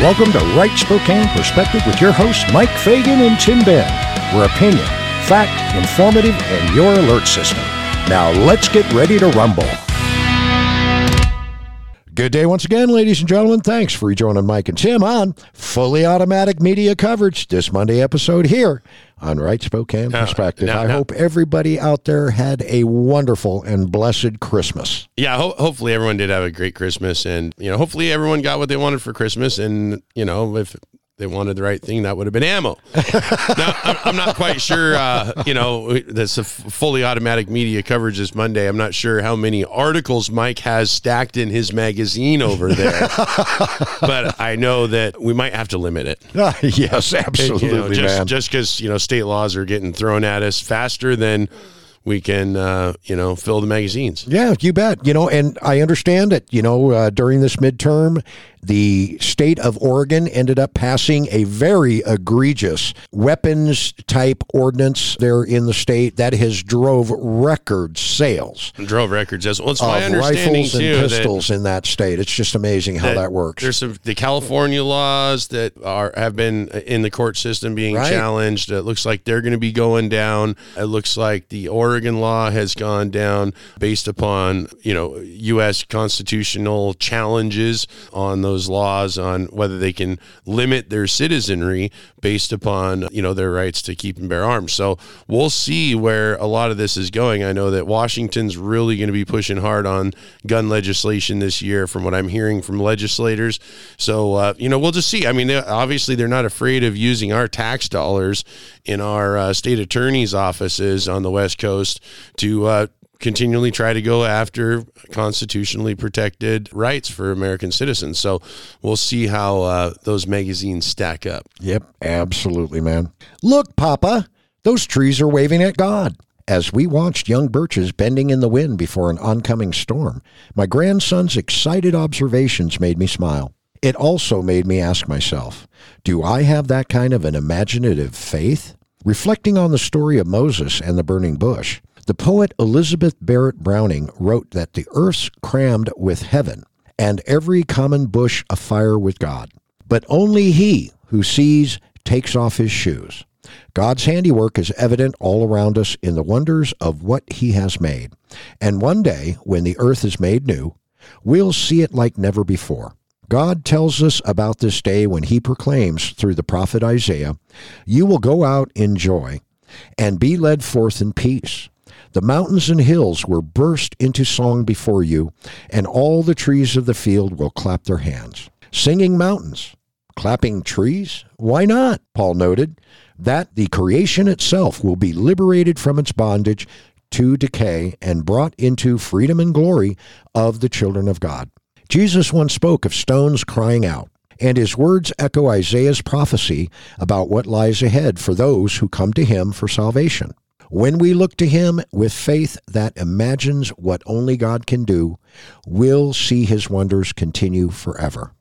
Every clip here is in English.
Welcome to Right Spokane Perspective with your hosts, Mike Fagan and Tim Ben. Where opinion, fact, informative, and your alert system. Now let's get ready to rumble. Good day once again, ladies and gentlemen. Thanks for joining Mike and Tim on Fully Automatic Media Coverage this Monday episode here on Right Spokane Now- Perspective. now- I hope everybody out there had a wonderful and blessed Christmas. Yeah, ho- hopefully everyone did have a great Christmas, and you know, hopefully everyone got what they wanted for Christmas, and you know, if they wanted the right thing, that would have been ammo. now, I'm, not quite sure. Uh, you know, that's a f- fully automatic media coverage this Monday. I'm not sure how many articles Mike has stacked in his magazine over there, but I know that we might have to limit it. yes, absolutely, you know, just man. just because you know state laws are getting thrown at us faster than we can, uh, you know, fill the magazines. Yeah, you bet. You know, and I understand that, you know, uh, during this midterm, the state of Oregon ended up passing a very egregious weapons type ordinance there in the state that has drove record sales drove records as well. It's my understanding rifles and too that, pistols in that state. It's just amazing how that, works. There's some the California laws that are have been in the court system being Right. challenged. It looks like they're going to be going down. It looks like the Oregon law has gone down based upon you know U.S. constitutional challenges on those laws on whether they can limit their citizenry based upon you know their rights to keep and bear arms. So we'll see where a lot of this is going. I know that Washington's really going to be pushing hard on gun legislation this year, from what I'm hearing from legislators. So uh, you know we'll just see. I mean, they- obviously they're not afraid of using our tax dollars in our uh, state attorney's offices on the West Coast to. Uh, continually try to go after constitutionally protected rights for American citizens. So we'll see how uh, those magazines stack up. Yep, absolutely, man. Look, Papa, those trees are waving at God. As we watched young birches bending in the wind before an oncoming storm, my grandson's excited observations made me smile. It also made me ask myself, do I have that kind of an imaginative faith? Reflecting on the story of Moses and the burning bush, the poet Elizabeth Barrett Browning wrote that the earth's crammed with heaven, and every common bush afire with God. But only he who sees takes off his shoes. God's handiwork is evident all around us in the wonders of what he has made. And one day, when the earth is made new, we'll see it like never before. God tells us about this day when he proclaims through the prophet Isaiah, You will go out in joy and be led forth in peace. The mountains and hills will burst into song before you, and all the trees of the field will clap their hands. Singing mountains, clapping trees? Why not? Paul noted that the creation itself will be liberated from its bondage to decay and brought into freedom and glory of the children of God. Jesus once spoke of stones crying out, and his words echo Isaiah's prophecy about what lies ahead for those who come to him for salvation. When we look to him with faith that imagines what only God can do, we'll see his wonders continue forever.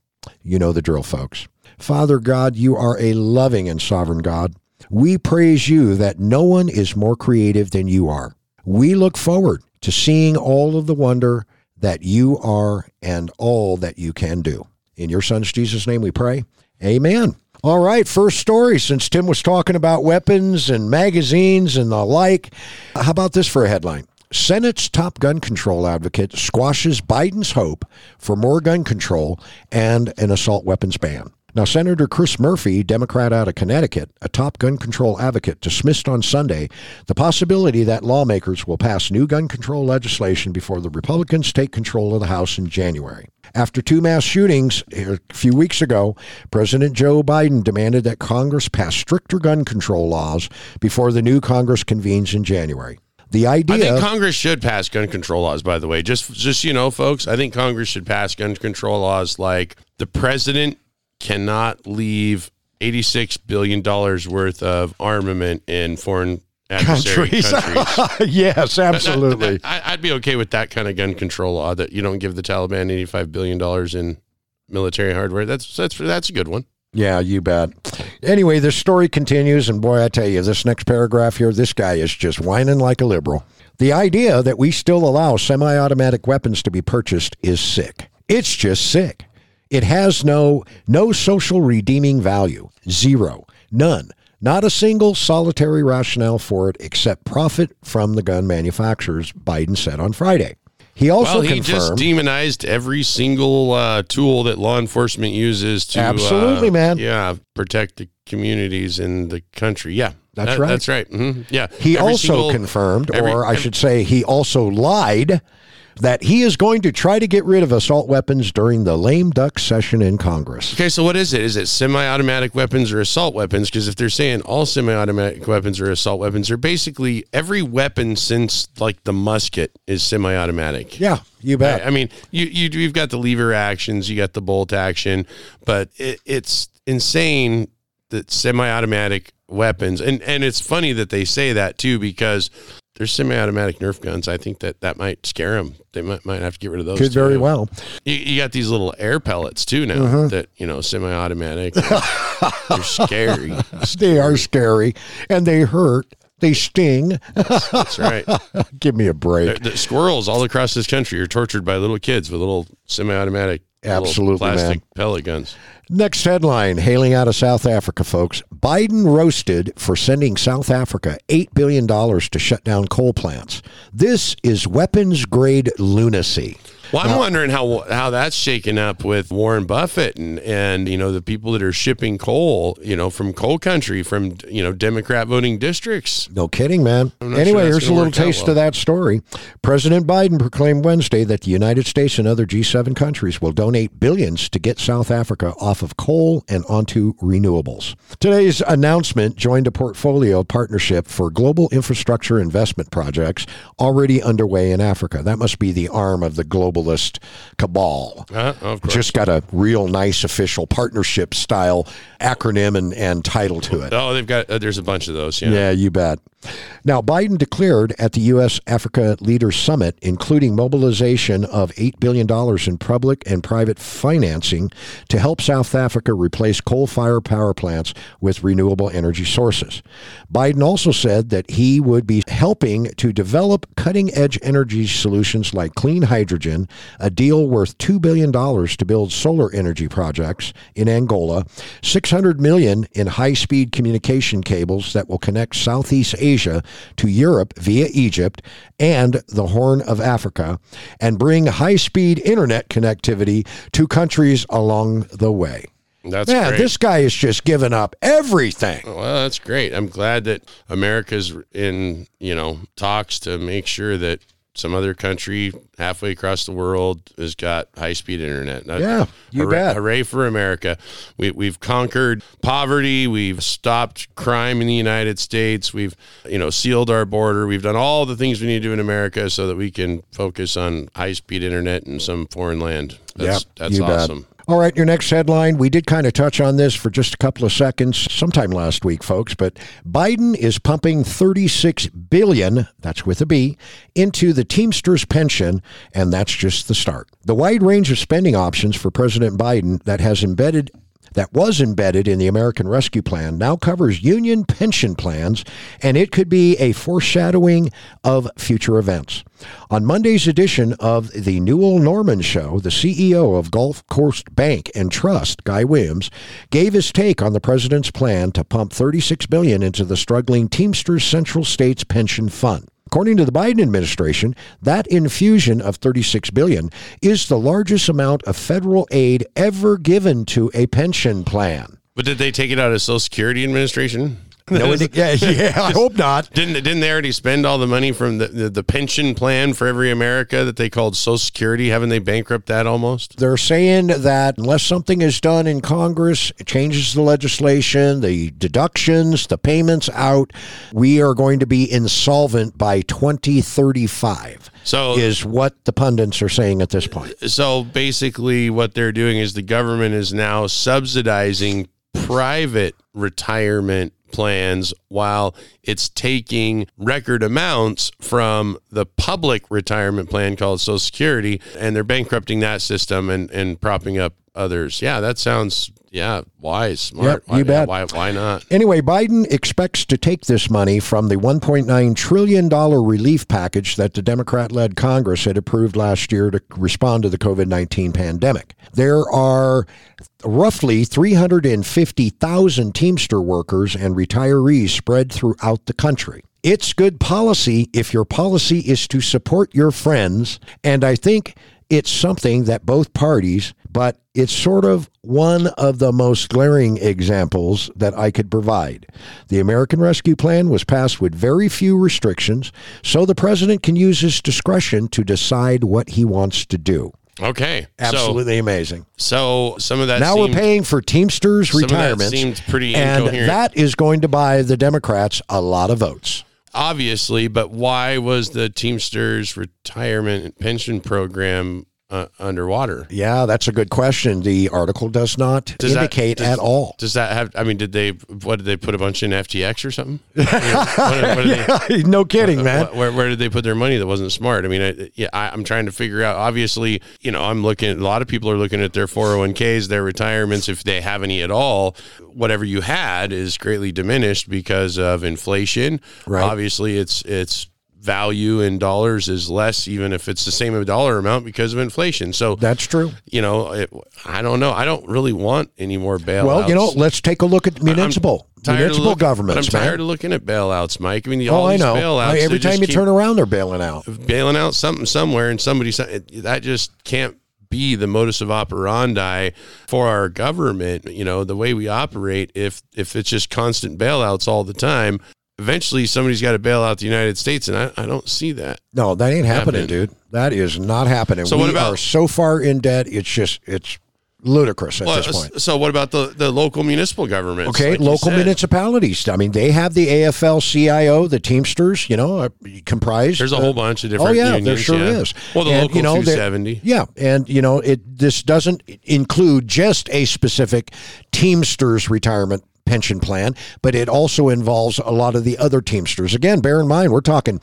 You know the drill, folks. Father God, you are a loving and sovereign God. We praise you that no one is more creative than you are. We look forward to seeing all of the wonder that you are and all that you can do. In your son's Jesus' name we pray. Amen. All right, first story since Tim was talking about weapons and magazines and the like. How about this for a headline? Senate's top gun control advocate squashes Biden's hope for more gun control and an assault weapons ban. Now, Senator Chris Murphy, Democrat out of Connecticut, a top gun control advocate, dismissed on Sunday the possibility that lawmakers will pass new gun control legislation before the Republicans take control of the House in January. After two mass shootings a few weeks ago, President Joe Biden demanded that Congress pass stricter gun control laws before the new Congress convenes in January. The idea I think Congress should pass gun control laws. By the way, just just you know, folks, I think Congress should pass gun control laws like the president cannot leave eighty-six billion dollars worth of armament in foreign countries. countries. yes, absolutely. I, I'd be okay with that kind of gun control law that you don't give the Taliban eighty-five billion dollars in military hardware. That's that's that's a good one. Yeah, you bet. Anyway, this story continues, and boy, I tell you, this next paragraph here, this guy is just whining like a liberal. The idea that we still allow semi automatic weapons to be purchased is sick. It's just sick. It has no no social redeeming value. Zero. None. Not a single solitary rationale for it except profit from the gun manufacturers, Biden said on Friday. He also confirmed. well, he just demonized every single uh, tool that law enforcement uses to Absolutely, uh, man. Yeah, protect the communities in the country. Yeah, That's that- right. That's right. hmm Yeah. He Every also single- confirmed, every- or I every- should say, he also lied that he is going to try to get rid of assault weapons during the lame duck session in Congress. Okay, so what is it? Is it semi-automatic weapons or assault weapons? Because if they're saying all semi-automatic weapons are assault weapons, they're basically every weapon since like the musket is semi-automatic. Yeah, you bet. I, I mean, you you you've got the lever actions, you got the bolt action, but it, it's insane that semi-automatic weapons, and and it's funny that they say that too because there's semi-automatic Nerf guns. I think that that might scare them. They might might have to get rid of those. Could very well. You, you got these little air pellets too now Mm-hmm. that you know semi-automatic. They're scary. They are scary and they hurt. They sting. That's right. Give me a break. The, the squirrels all across this country are tortured by little kids with little semi-automatic, Absolutely, plastic man. pellet guns. Next headline hailing out of South Africa, folks. Biden roasted for sending South Africa $8 billion to shut down coal plants. This is weapons grade lunacy. Well, I'm wondering how how that's shaken up with Warren Buffett and and you know the people that are shipping coal, you know, from coal country, from you know Democrat voting districts. No kidding, man. not sure Anyway, here's a little taste well. of that story. President Biden proclaimed Wednesday that the United States and other G7 countries will donate billions to get South Africa off of coal and onto renewables. Today's announcement joined a portfolio partnership for global infrastructure investment projects already underway in Africa. That must be the arm of the globalist cabal. Uh, of course. Just got a real nice official partnership style acronym and, and title to it. oh, they've got uh, there's a bunch of those. Yeah. Yeah, you bet. Now, Biden declared at the U.S. Africa Leaders Summit, including mobilization of $8 billion in public and private financing to help South Africa replace coal fired power plants with renewable energy sources. Biden also said that he would be helping to develop cutting edge energy solutions like clean hydrogen, a deal worth $2 billion to build solar energy projects in Angola, 600 million in high speed communication cables that will connect Southeast Asia to Europe via Egypt and the Horn of Africa, and bring high speed internet connectivity to countries along the way. That's great. this guy is just giving up everything. Oh, well, that's great. I'm glad that America's in, you know, talks to make sure that some other country halfway across the world has got high speed internet. Yeah, you hooray, bet. Hooray for America. We, we've conquered poverty. We've stopped crime in the United States. We've, you know, sealed our border. We've done all the things we need to do in America so that we can focus on high speed internet in some foreign land. That's, Yep, that's you bet. All right, your next headline. We did kind of touch on this for just a couple of seconds sometime last week, folks, but Biden is pumping 36 billion, that's with a B, into the Teamsters pension, and that's just the start. The wide range of spending options for President Biden that has embedded that was embedded in the American Rescue Plan now covers union pension plans, and it could be a foreshadowing of future events. On Monday's edition of the Newell Normand Show, the CEO of Gulf Coast Bank and Trust, Guy Williams, gave his take on the president's plan to pump 36 billion into the struggling Teamsters Central States Pension Fund. According to the Biden administration, that infusion of 36 billion is the largest amount of federal aid ever given to a pension plan. But did they take it out of Social Security Administration? No, it- yeah, yeah, I hope not. Didn't didn't they already spend all the money from the, the, the pension plan for every America that they called Social Security? Haven't they bankrupt that almost? They're saying that unless something is done in Congress, it changes the legislation, the deductions, the payments out, we are going to be insolvent by 2035. So Is what the pundits are saying at this point. so basically what they're doing is the government is now subsidizing private retirement plans while it's taking record amounts from the public retirement plan called Social Security and they're bankrupting that system and, and propping up others. Yeah, that sounds Yeah, wise, smart. Yep, why, you bet. Why, why not? Anyway, Biden expects to take this money from the $1.9 trillion relief package that the Democrat led Congress had approved last year to respond to the COVID 19 pandemic. There are roughly 350,000 Teamster workers and retirees spread throughout the country. It's good policy if your policy is to support your friends, and I think it's something that both parties, but it's sort of one of the most glaring examples that I could provide. The American Rescue Plan was passed with very few restrictions, so the president can use his discretion to decide what he wants to do. Okay, Absolutely amazing. So, so some of that Now seemed, we're paying for Teamsters some of that retirements, seemed pretty and incoherent. that is going to buy the Democrats a lot of votes. Obviously, but why was the Teamsters retirement pension program uh, underwater? Yeah, that's a good question. The article does not Does that- indicate does- at all. Does that have? I mean, did they? What did they put a bunch in FTX or something? What- what they- no kidding, man. Where, where did they put their money that wasn't smart? I mean, I, yeah, I, I'm trying to figure out. Obviously, you know, I'm looking. A lot of people are looking at their 401ks, their retirements, if they have any at all. Whatever you had is greatly diminished because of inflation. Right. Obviously, it's it's value in dollars is less, even if it's the same dollar amount because of inflation. So That's true. you know, it, I don't know. I don't really want any more bailouts. Well, you know, let's take a look at municipal of municipal look- governments, I'm tired man. of looking at bailouts, Mike. I mean, the, Oh, all I know. bailouts. Every time you turn around, they're bailing out. bailing out something somewhere and somebody that just can't be the modus of operandi for our government you know the way we operate if if it's just constant bailouts all the time eventually somebody's got to bail out the united states and i, I don't see that No, that ain't happening, Happening. dude. That is not happening. So we what about- are so far in debt. It's just it's ludicrous at Well, this point. so what about the the local municipal governments Okay, like local municipalities. I mean, they have the AFL-CIO, the Teamsters. You know, uh, comprised. there's a uh, whole bunch of different Oh yeah, unions, there sure yeah. is. well the And, local you know, 270 Yeah, and you know, it this doesn't include just a specific Teamsters retirement pension plan, but it also involves a lot of the other Teamsters. Again, bear in mind we're talking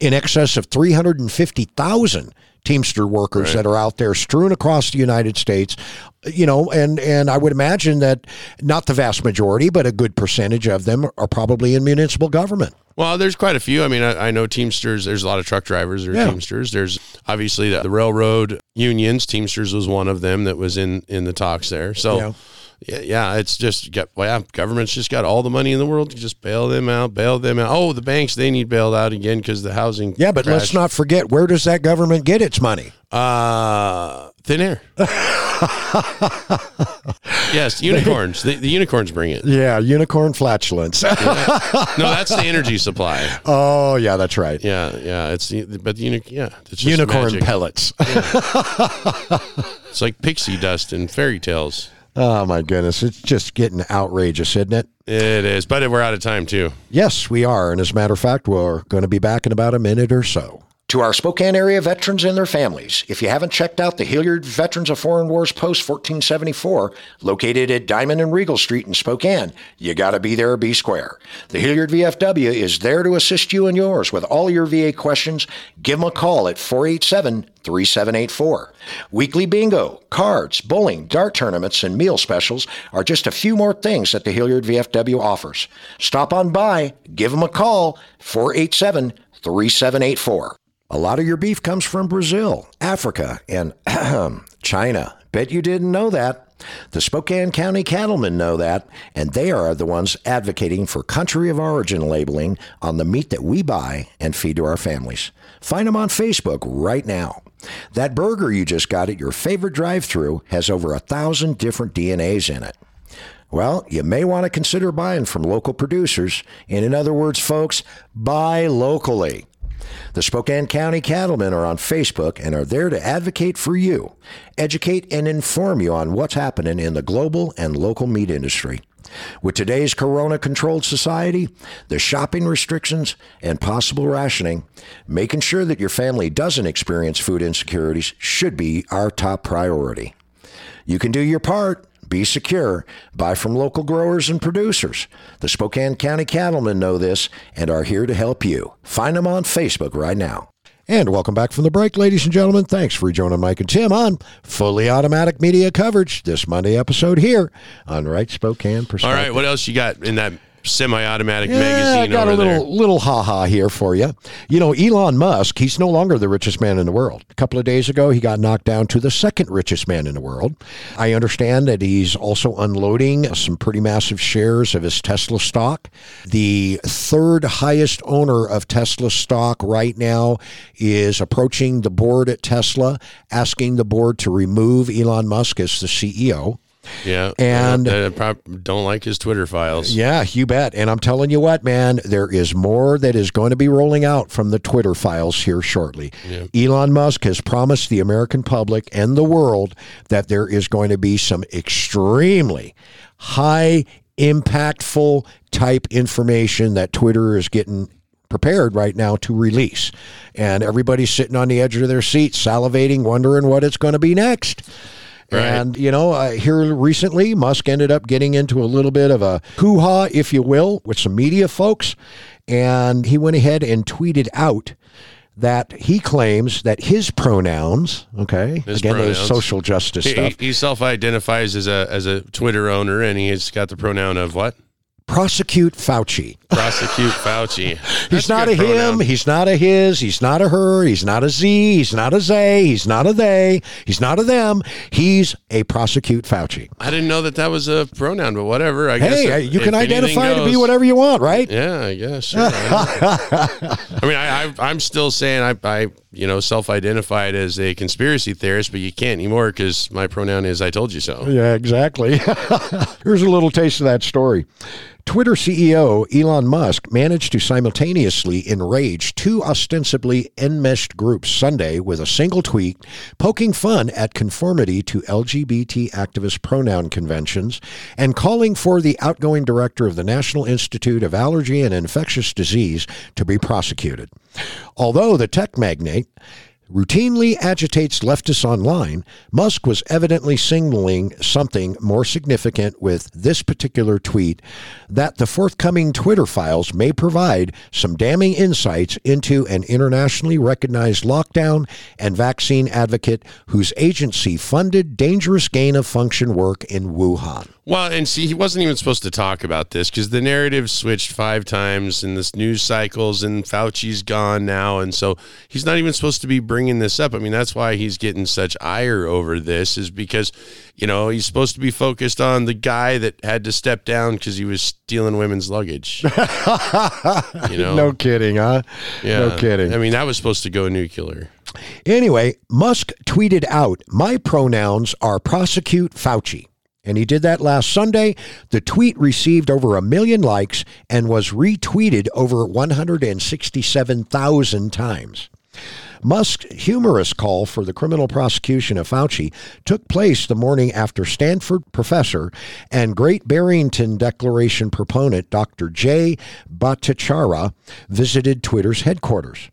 in excess of 350,000 Teamster workers that are out there strewn across the United States, you know, and and I would imagine that not the vast majority, but a good percentage of them are probably in municipal government. Well, there's quite a few. I mean, I, I know Teamsters. There's a lot of truck drivers. There's Yeah. Teamsters. There's obviously the, the railroad unions. Teamsters was one of them that was in in the talks there. So, Yeah. Yeah, yeah, it's just got well, yeah, government's just got all the money in the world to just bail them out, bail them out. Oh, the banks they need bailed out again because the housing. Yeah, but let's not forget where does that government get its money? Uh, thin air. yes, unicorns. The, the unicorns bring it. Yeah, unicorn flatulence. No, that's the energy supply. oh, yeah, that's right. Yeah, yeah. It's the but the uni- yeah, it's just Unicorn magic. pellets. It's like pixie dust and fairy tales. Oh, my goodness. It's just getting outrageous, isn't it? It is, but we're out of time too. Yes, we are. And as a matter of fact, we're going to be back in about a minute or so. To our Spokane area veterans and their families, if you haven't checked out the Hilliard Veterans of Foreign Wars Post 1474, located at Diamond and Regal Street in Spokane, you got to be there be square. The Hilliard VFW is there to assist you and yours with all your VA questions. Give them a call at 487 3784. Weekly bingo, cards, bowling, dart tournaments, and meal specials are just a few more things that the Hilliard VFW offers. Stop on by, give them a call, 487 3784. A lot of your beef comes from Brazil, Africa, and China. Bet you didn't know that. The Spokane County cattlemen know that, and they are the ones advocating for country of origin labeling on the meat that we buy and feed to our families. Find them on Facebook right now. That burger you just got at your favorite drive through has over a thousand different DNAs in it. Well, you may want to consider buying from local producers. And in other words, folks, buy locally. The Spokane County Cattlemen are on Facebook and are there to advocate for you, educate, and inform you on what's happening in the global and local meat industry. With today's corona controlled society, the shopping restrictions, and possible rationing, making sure that your family doesn't experience food insecurities should be our top priority. You can do your part. Be secure. Buy from local growers and producers. The Spokane County Cattlemen know this and are here to help you. Find them on Facebook right now. And welcome back from the break, ladies and gentlemen. Thanks for joining Mike and Tim on Fully Automatic Media Coverage this Monday episode here on Right Spokane Perspective. All right, what else you got in that semi-automatic Yeah, I got a little there? little ha ha here for you. You know, Elon Musk, he's no longer the richest man in the world. A couple of days ago, he got knocked down to the second richest man in the world. I understand that he's also unloading some pretty massive shares of his Tesla stock. The third highest owner of Tesla stock right now is approaching the board at Tesla, asking the board to remove Elon Musk as the CEO. Yeah, uh, And- I, don't like his Twitter files. Yeah, you bet. And I'm telling you what, man, there is more that is going to be rolling out from the Twitter files here shortly. Elon Musk has promised the American public and the world that there is going to be some extremely high impactful type information that Twitter is getting prepared right now to release. And everybody's sitting on the edge of their seat, salivating, wondering what it's going to be next. Right. And, you know, uh, here recently, Musk ended up getting into a little bit of a hoo ha, if you will, with some media folks. And he went ahead and tweeted out that he claims that his pronouns, okay, His again, those pronouns. social justice He, stuff, he self-identifies as a as a Twitter owner, and he's got the pronoun of what? Prosecute Fauci. Prosecute Fauci. He's not a pronoun. him. He's not a his. He's not a her. He's not a Z. He's not a. He's not a they. He's not a them. He's a prosecute Fauci. I didn't know that that was a pronoun, but whatever. I guess Hey, if- you can identify to be whatever you want, right? Yeah, I guess. Sure. I mean, I, I, I'm still saying I, I, you know, self-identified as a conspiracy theorist, but you can't anymore because my pronoun is "I told you so." Yeah, exactly. Here's a little taste of that story. Twitter CEO Elon Musk managed to simultaneously enrage two ostensibly enmeshed groups Sunday with a single tweet poking fun at conformity to LGBT activist pronoun conventions and calling for the outgoing director of the National Institute of Allergy and Infectious Disease to be prosecuted. Although the tech magnate routinely agitates leftists online, Musk was evidently signaling something more significant with this particular tweet that the forthcoming Twitter files may provide some damning insights into an internationally recognized lockdown and vaccine advocate whose agency funded dangerous gain of function work in Wuhan. Well, and see, he wasn't even supposed to talk about this because the narrative switched five times in this news cycles, and Fauci's gone now, and so he's not even supposed to be bringing this up. I mean, that's why he's getting such ire over this, is because you know he's supposed to be focused on the guy that had to step down because he was stealing women's luggage. you know, No kidding, huh? yeah. No kidding. I mean, that was supposed to go nuclear. Anyway, Musk tweeted out, My pronouns are prosecute Fauci. And he did that last Sunday. The tweet received over a million likes and was retweeted over 167,000 times. Musk's humorous call for the criminal prosecution of Fauci took place the morning after Stanford professor and Great Barrington Declaration proponent Dr. Jay Bhattacharya visited Twitter's headquarters.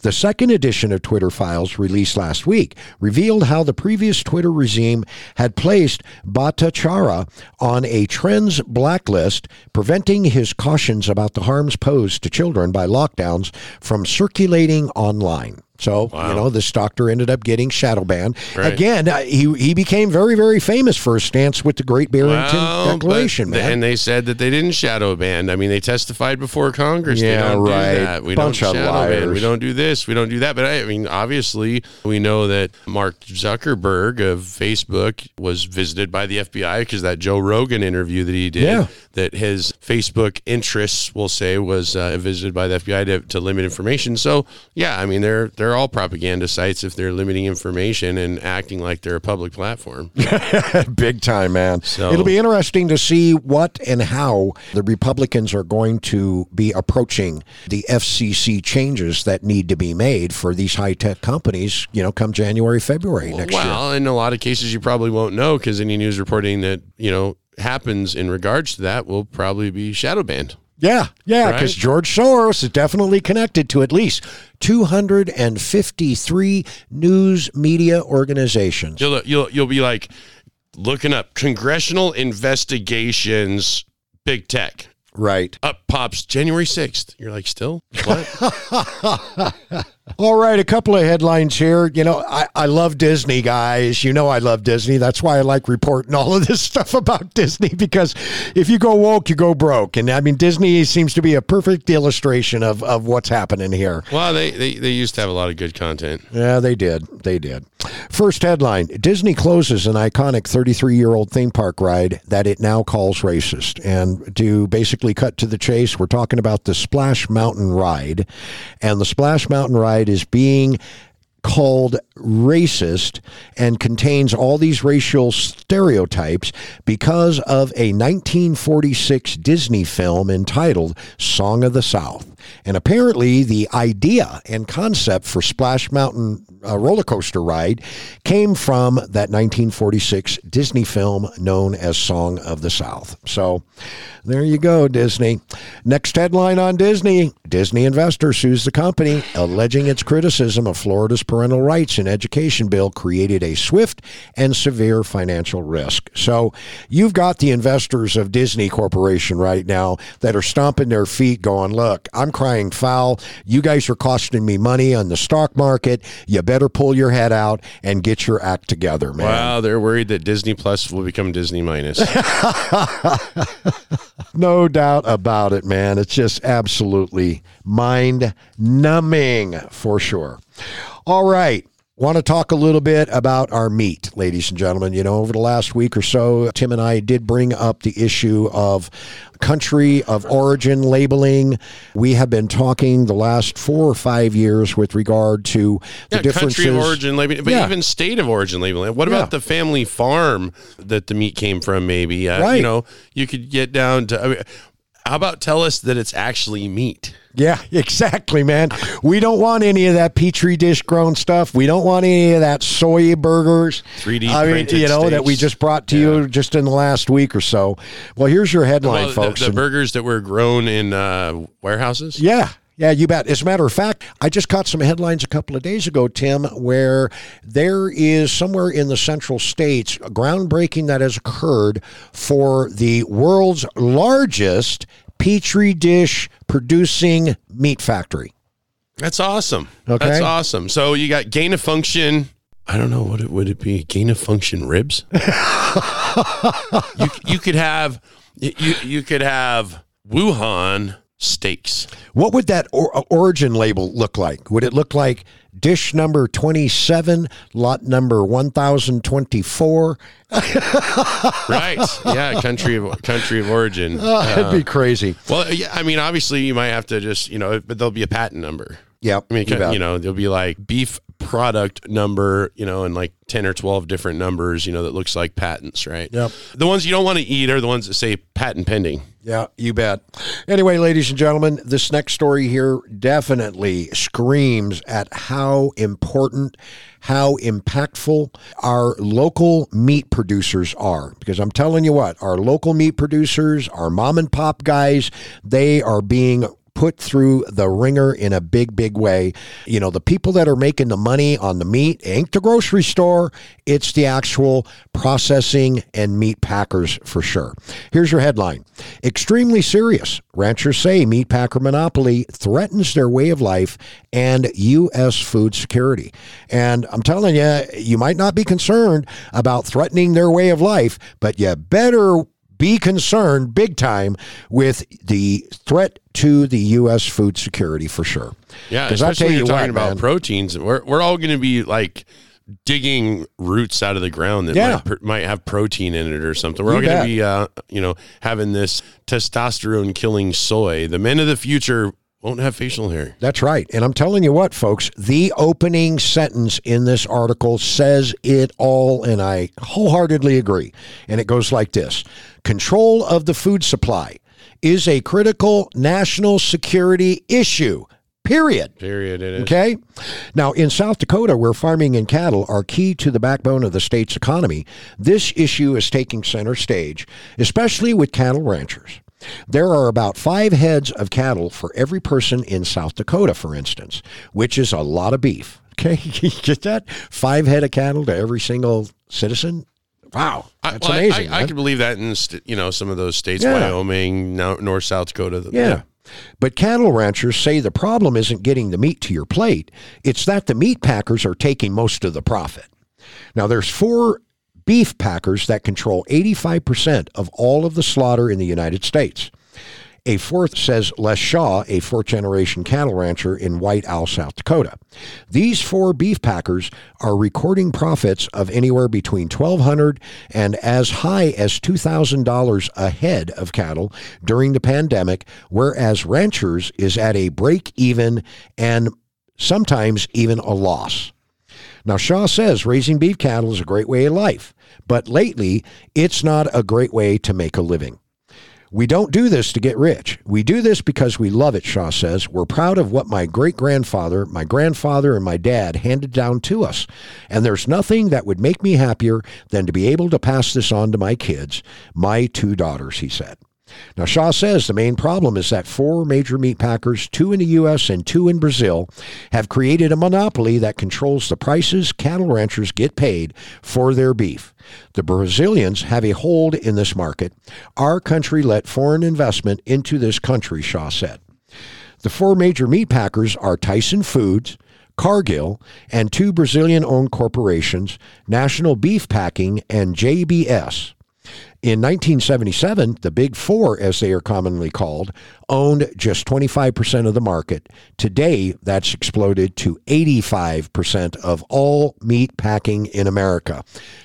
The second edition of Twitter Files, released last week, revealed how the previous Twitter regime had placed Bhattacharya on a trends blacklist, preventing his cautions about the harms posed to children by lockdowns from circulating online. So, you know, this doctor ended up getting shadow banned. Right. Again, uh, he, he became very, very famous for his stance with the Great Barrington Well, Declaration, but- man. And they said that they didn't shadow ban. I mean, they testified before Congress. they Yeah, don't right. do that. We Bunch don't shadow ban. We don't do this. We don't do that. But I, I mean, obviously, we know that Mark Zuckerberg of Facebook was visited by the FBI because that Joe Rogan interview that he did, Yeah. that his Facebook interests, we'll say, was uh, visited by the FBI to, to limit information. So, yeah, I mean, they're they're all propaganda sites if they're limiting information and acting like they're a public platform. Big time, man. So- It'll be interesting to see what and how the Republicans are going to be approaching the FCC changes that need to be made for these high tech companies, you know, come January, February next year. well, in a lot of cases, you probably won't know because any news reporting that you know happens in regards to that will probably be shadow banned. Yeah, yeah, Right? because George Soros is definitely connected to at least 253 news media organizations. You'll you'll you'll be like looking up congressional investigations, big tech. Right. Up pops January 6th. You're like, still? What? All right, a couple of headlines here. You know, I, I love Disney, guys. You know, I love Disney. That's why I like reporting all of this stuff about Disney because if you go woke, you go broke. And I mean, Disney seems to be a perfect illustration of, of what's happening here. well, they, they, they used to have a lot of good content. Yeah, they did. They did. First headline Disney closes an iconic 33 year old theme park ride that it now calls racist. And to basically cut to the chase, we're talking about the Splash Mountain ride. And the Splash Mountain ride is being called racist and contains all these racial stereotypes because of a 1946 Disney film entitled Song of the South. And apparently, the idea and concept for Splash Mountain uh, roller coaster ride came from that 1946 Disney film known as Song of the South. So there you go, Disney. Next headline on Disney Disney investor sues the company, alleging its criticism of Florida's parental rights and education bill created a swift and severe financial risk. So you've got the investors of Disney Corporation right now that are stomping their feet going, look, I'm crying foul. You guys are costing me money on the stock market. You better pull your head out and get your act together, man. Wow, they're worried that Disney Plus will become Disney minus. No doubt about it, man. It's just absolutely mind numbing for sure. All right. Want to talk a little bit about our meat, ladies and gentlemen. You know, over the last week or so, Tim and I did bring up the issue of country of origin labeling. We have been talking the last four or five years with regard to the yeah, differences. country of origin labeling, but Yeah. even state of origin labeling. What Yeah. about the family farm that the meat came from? Maybe uh, Right. you know you could get down to. I mean, how about tell us that it's actually meat? Yeah, exactly, man. We don't want any of that petri dish grown stuff. We don't want any of that soy burgers. 3D I mean, you know that we just brought to you just in the last week or so. Well, here's your headline, Well, the- folks. the, And- burgers that were grown in uh, warehouses. yeah. Yeah, you bet. As a matter of fact, I just caught some headlines a couple of days ago, Tim, where there is somewhere in the central states a groundbreaking that has occurred for the world's largest petri dish producing meat factory. That's awesome. Okay. That's awesome. So you got gain of function. I don't know what it would it be. Gain of function ribs. you you could have you you could have Wuhan steaks. What would that or- uh, origin label look like? Would it look like dish number 27, lot number 1024? Right. yeah. Country of country of origin. That'd be uh, crazy. Well, yeah. I mean, obviously, you might have to just you know, but there'll be a patent number. Yeah. I mean, you you know, there'll be like beef product number, you know, and like 10 or 12 different numbers, you know, that looks like patents, right? Yep. The ones you don't want to eat are the ones that say patent pending. Yeah, you bet. Anyway, ladies and gentlemen, this next story here definitely screams at how important, how impactful our local meat producers are. Because I'm telling you what, our local meat producers, our mom and pop guys, they are being put through the ringer in a big, big way. You know, the people that are making the money on the meat ain't the grocery store, it's the actual processing and meat packers for sure. Here's your headline Extremely serious. Ranchers say meat packer monopoly threatens their way of life and U.S. food security. And I'm telling you, you might not be concerned about threatening their way of life, but you better be concerned big time with the threat to the U.S. food security for sure. Yeah, 'Cause I tell you you're talking what, about man. proteins. We're, we're all going to be like digging roots out of the ground that Yeah. might, pr- might have protein in it or something. We're You all going to be, uh, you know, having this testosterone killing soy. The men of the future won't have facial hair. That's right. And I'm telling you what, folks, the opening sentence in this article says it all, and I wholeheartedly agree. And it goes like this Control of the food supply is a critical national security issue, period. Period. It is. Okay. Now, in South Dakota, where farming and cattle are key to the backbone of the state's economy, this issue is taking center stage, especially with cattle ranchers. There are about five heads of cattle for every person in South Dakota, for instance, which is a lot of beef. Okay. you get that? Five head of cattle to every single citizen? Wow, I- that's well, amazing. I, I, man. can believe that in st- you know some of those states, Yeah. Wyoming, North, South Dakota. Yeah. But cattle ranchers say the problem isn't getting the meat to your plate, it's that the meat packers are taking most of the profit. Now, there's four beef packers that control 85% of all of the slaughter in the United States. A fourth says Les Shaw, a fourth generation cattle rancher in White Owl, South Dakota. These four beef packers are recording profits of anywhere between 1,200 and as high as $2,000 a head of cattle during the pandemic, whereas ranchers is at a break even and sometimes even a loss. Now, Shaw says raising beef cattle is a great way of life, but lately it's not a great way to make a living. We don't do this to get rich. We do this because we love it, Shaw says. We're proud of what my great grandfather, my grandfather, and my dad handed down to us. And there's nothing that would make me happier than to be able to pass this on to my kids, my two daughters, he said. Now, Shaw says the main problem is that four major meat packers, two in the U.S. and two in Brazil, have created a monopoly that controls the prices cattle ranchers get paid for their beef. The Brazilians have a hold in this market. Our country let foreign investment into this country, Shaw said. The four major meat packers are Tyson Foods, Cargill, and two Brazilian owned corporations, National Beef Packing and JBS. In 1977, the Big Four, as they are commonly called, owned just 25% of the market. Today, that's exploded to 85% of all meat packing in America.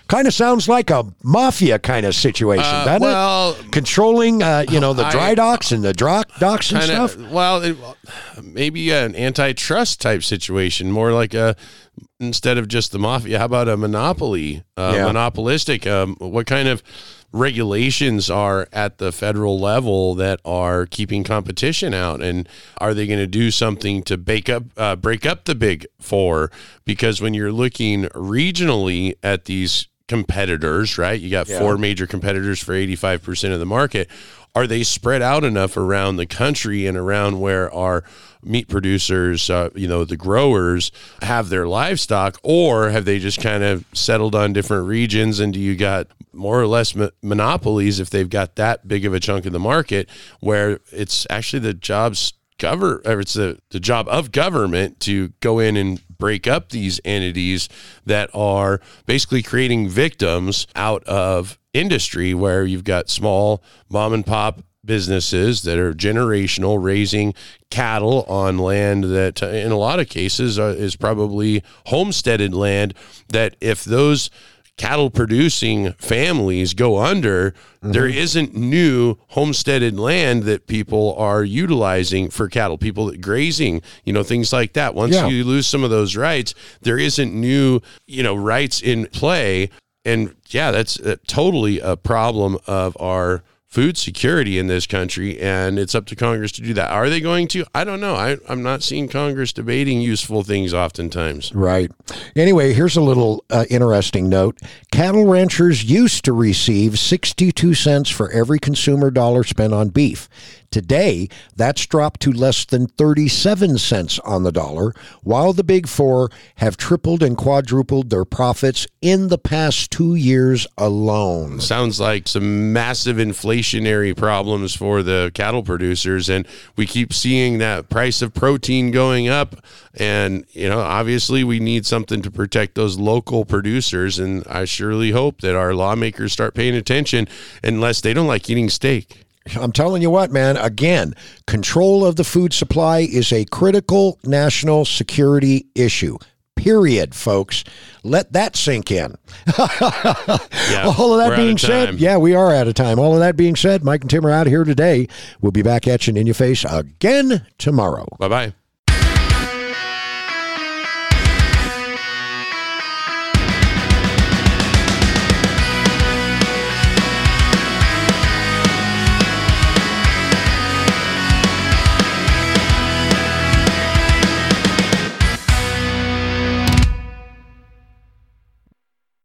Kind of sounds like a mafia kind of situation, Uh, doesn't it? well, it? Controlling, uh, you know, the I- dry docks and the dock docks and kind stuff. well it, maybe an antitrust type situation more like a instead of just the mafia how about a monopoly uh, Yeah. monopolistic um, what kind of regulations are at the federal level that are keeping competition out and are they going to do something to bake up uh, break up the big four because when you're looking regionally at these competitors right you got Yeah. four major competitors for 85% of the market are they spread out enough around the country and around where our meat producers, uh, you know, the growers have their livestock, or have they just kind of settled on different regions? And do you got more or less mo- monopolies if they've got that big of a chunk of the market where it's actually the jobs cover or it's the, the job of government to go in and break up these entities that are basically creating victims out of industry where you've got small mom and pop businesses that are generational raising cattle on land that uh, in a lot of cases uh, is probably homesteaded land that if those cattle producing families go under there isn't new homesteaded land that people are utilizing for cattle people that grazing you know things like that. Once Yeah. you lose some of those rights there isn't new you know rights in play. And yeah that's uh, totally a problem of our food security in this country and it's up to congress to do that are they going to i don't know I, i'm not seeing congress debating useful things oftentimes Right. Anyway, here's a little uh, interesting note. Cattle ranchers used to receive 62 cents for every consumer dollar spent on beef. Today, that's dropped to less than 37 cents on the dollar, while the big four have tripled and quadrupled their profits in the past two years alone. sounds like some massive inflationary problems for the cattle producers and we keep seeing that price of protein going up and you know obviously we need something to protect those local producers and I surely hope that our lawmakers start paying attention unless they don't like eating steak I'm telling you what, man, again, control of the food supply is a critical national security issue. Period, folks. Let that sink in. Yeah, All of that being said, yeah, we are out of time. All of that being said, Mike and Tim are out of here today. We'll be back at you in your face again tomorrow. bye-bye